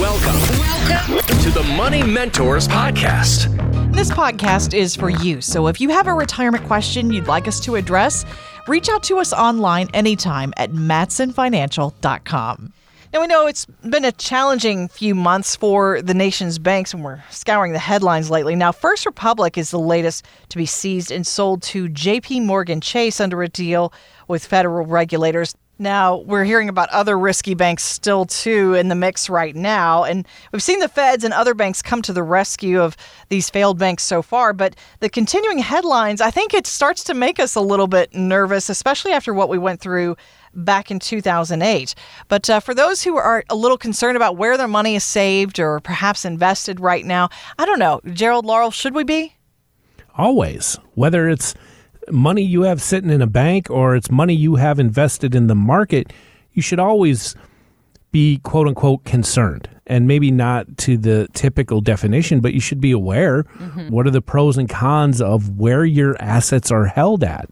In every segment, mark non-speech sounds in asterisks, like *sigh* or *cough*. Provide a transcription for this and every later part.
Welcome. Welcome to the Money Mentors Podcast. This podcast is for you. So if you have a retirement question you'd like us to address, reach out to us online anytime at mattsonfinancial.com. Now, we know it's been a challenging few months for the nation's banks, and we're scouring the headlines lately. Now, First Republic is the latest to be seized and sold to JP Morgan Chase under a deal with federal regulators. Now, we're hearing about other risky banks still, too, in the mix right now. And we've seen the feds and other banks come to the rescue of these failed banks so far. But the continuing headlines, I think it starts to make us a little bit nervous, especially after what we went through back in 2008. But uh, for those who are a little concerned about where their money is saved or perhaps invested right now, I don't know. Gerald Laurel, should we be? Always. Whether it's money you have sitting in a bank or it's money you have invested in the market, you should always be quote unquote concerned. And maybe not to the typical definition, but you should be aware mm-hmm. what are the pros and cons of where your assets are held at,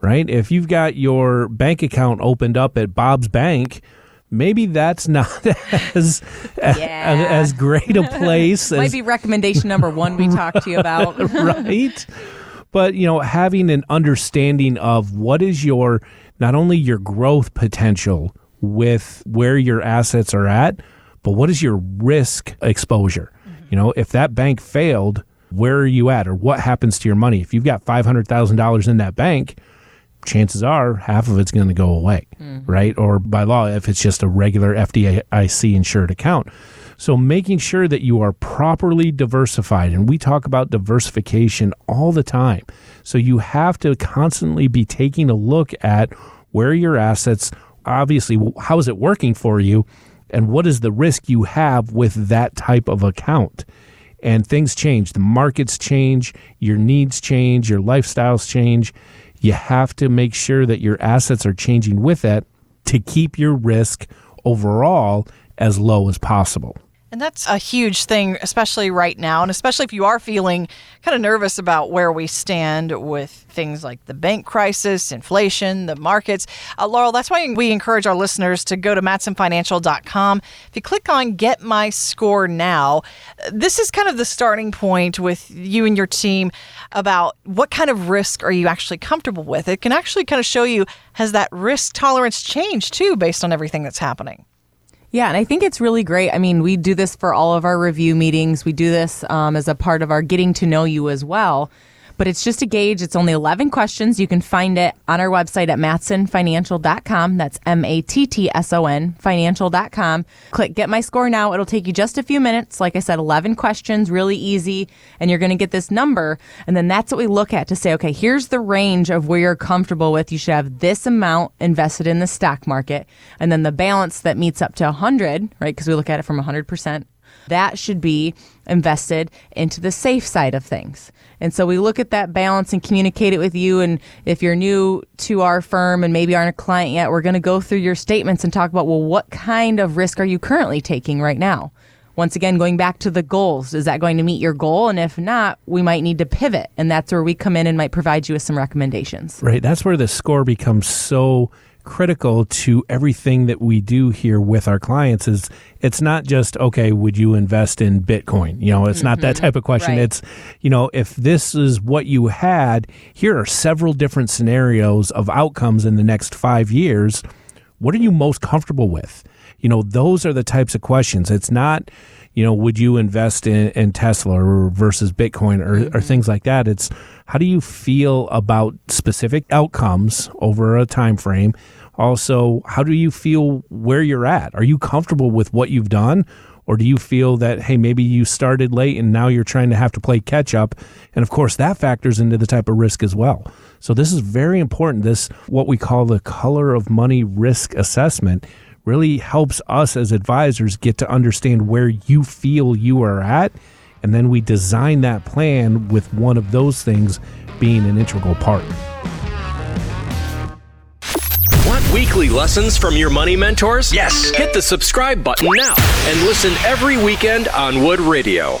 right? If you've got your bank account opened up at Bob's Bank, maybe that's not *laughs* as yeah. as, as great a place. *laughs* Might be recommendation number one we talked to you about, *laughs* right? But you know having an understanding of what is your not only your growth potential with where your assets are at but what is your risk exposure mm-hmm. you know if that bank failed where are you at or what happens to your money if you've got $500000 in that bank chances are half of it's going to go away mm-hmm. right or by law if it's just a regular fdic insured account so making sure that you are properly diversified, and we talk about diversification all the time. So you have to constantly be taking a look at where your assets, obviously, how is it working for you, and what is the risk you have with that type of account. And things change, the markets change, your needs change, your lifestyles change. You have to make sure that your assets are changing with that to keep your risk overall as low as possible. And that's a huge thing, especially right now, and especially if you are feeling kind of nervous about where we stand with things like the bank crisis, inflation, the markets. Uh, Laurel, that's why we encourage our listeners to go to mattsonfinancial.com. If you click on Get My Score Now, this is kind of the starting point with you and your team about what kind of risk are you actually comfortable with. It can actually kind of show you has that risk tolerance changed too based on everything that's happening. Yeah, and I think it's really great. I mean, we do this for all of our review meetings. We do this um, as a part of our getting to know you as well but it's just a gauge. It's only 11 questions. You can find it on our website at mattsonfinancial.com. That's M A T T S O N financial.com. Click get my score now. It'll take you just a few minutes. Like I said, 11 questions, really easy, and you're going to get this number. And then that's what we look at to say, okay, here's the range of where you're comfortable with. You should have this amount invested in the stock market. And then the balance that meets up to 100, right? Because we look at it from 100% that should be invested into the safe side of things. And so we look at that balance and communicate it with you. And if you're new to our firm and maybe aren't a client yet, we're going to go through your statements and talk about, well, what kind of risk are you currently taking right now? Once again, going back to the goals, is that going to meet your goal? And if not, we might need to pivot. And that's where we come in and might provide you with some recommendations. Right. That's where the score becomes so critical to everything that we do here with our clients is it's not just okay would you invest in bitcoin you know it's mm-hmm. not that mm-hmm. type of question right. it's you know if this is what you had here are several different scenarios of outcomes in the next 5 years what are you most comfortable with you know those are the types of questions it's not you know would you invest in, in tesla or versus bitcoin or, mm-hmm. or things like that it's how do you feel about specific outcomes over a time frame? Also, how do you feel where you're at? Are you comfortable with what you've done? Or do you feel that, hey, maybe you started late and now you're trying to have to play catch up? And of course, that factors into the type of risk as well. So, this is very important. This, what we call the color of money risk assessment, really helps us as advisors get to understand where you feel you are at and then we design that plan with one of those things being an integral part. Want weekly lessons from your money mentors? Yes. Hit the subscribe button now and listen every weekend on Wood Radio.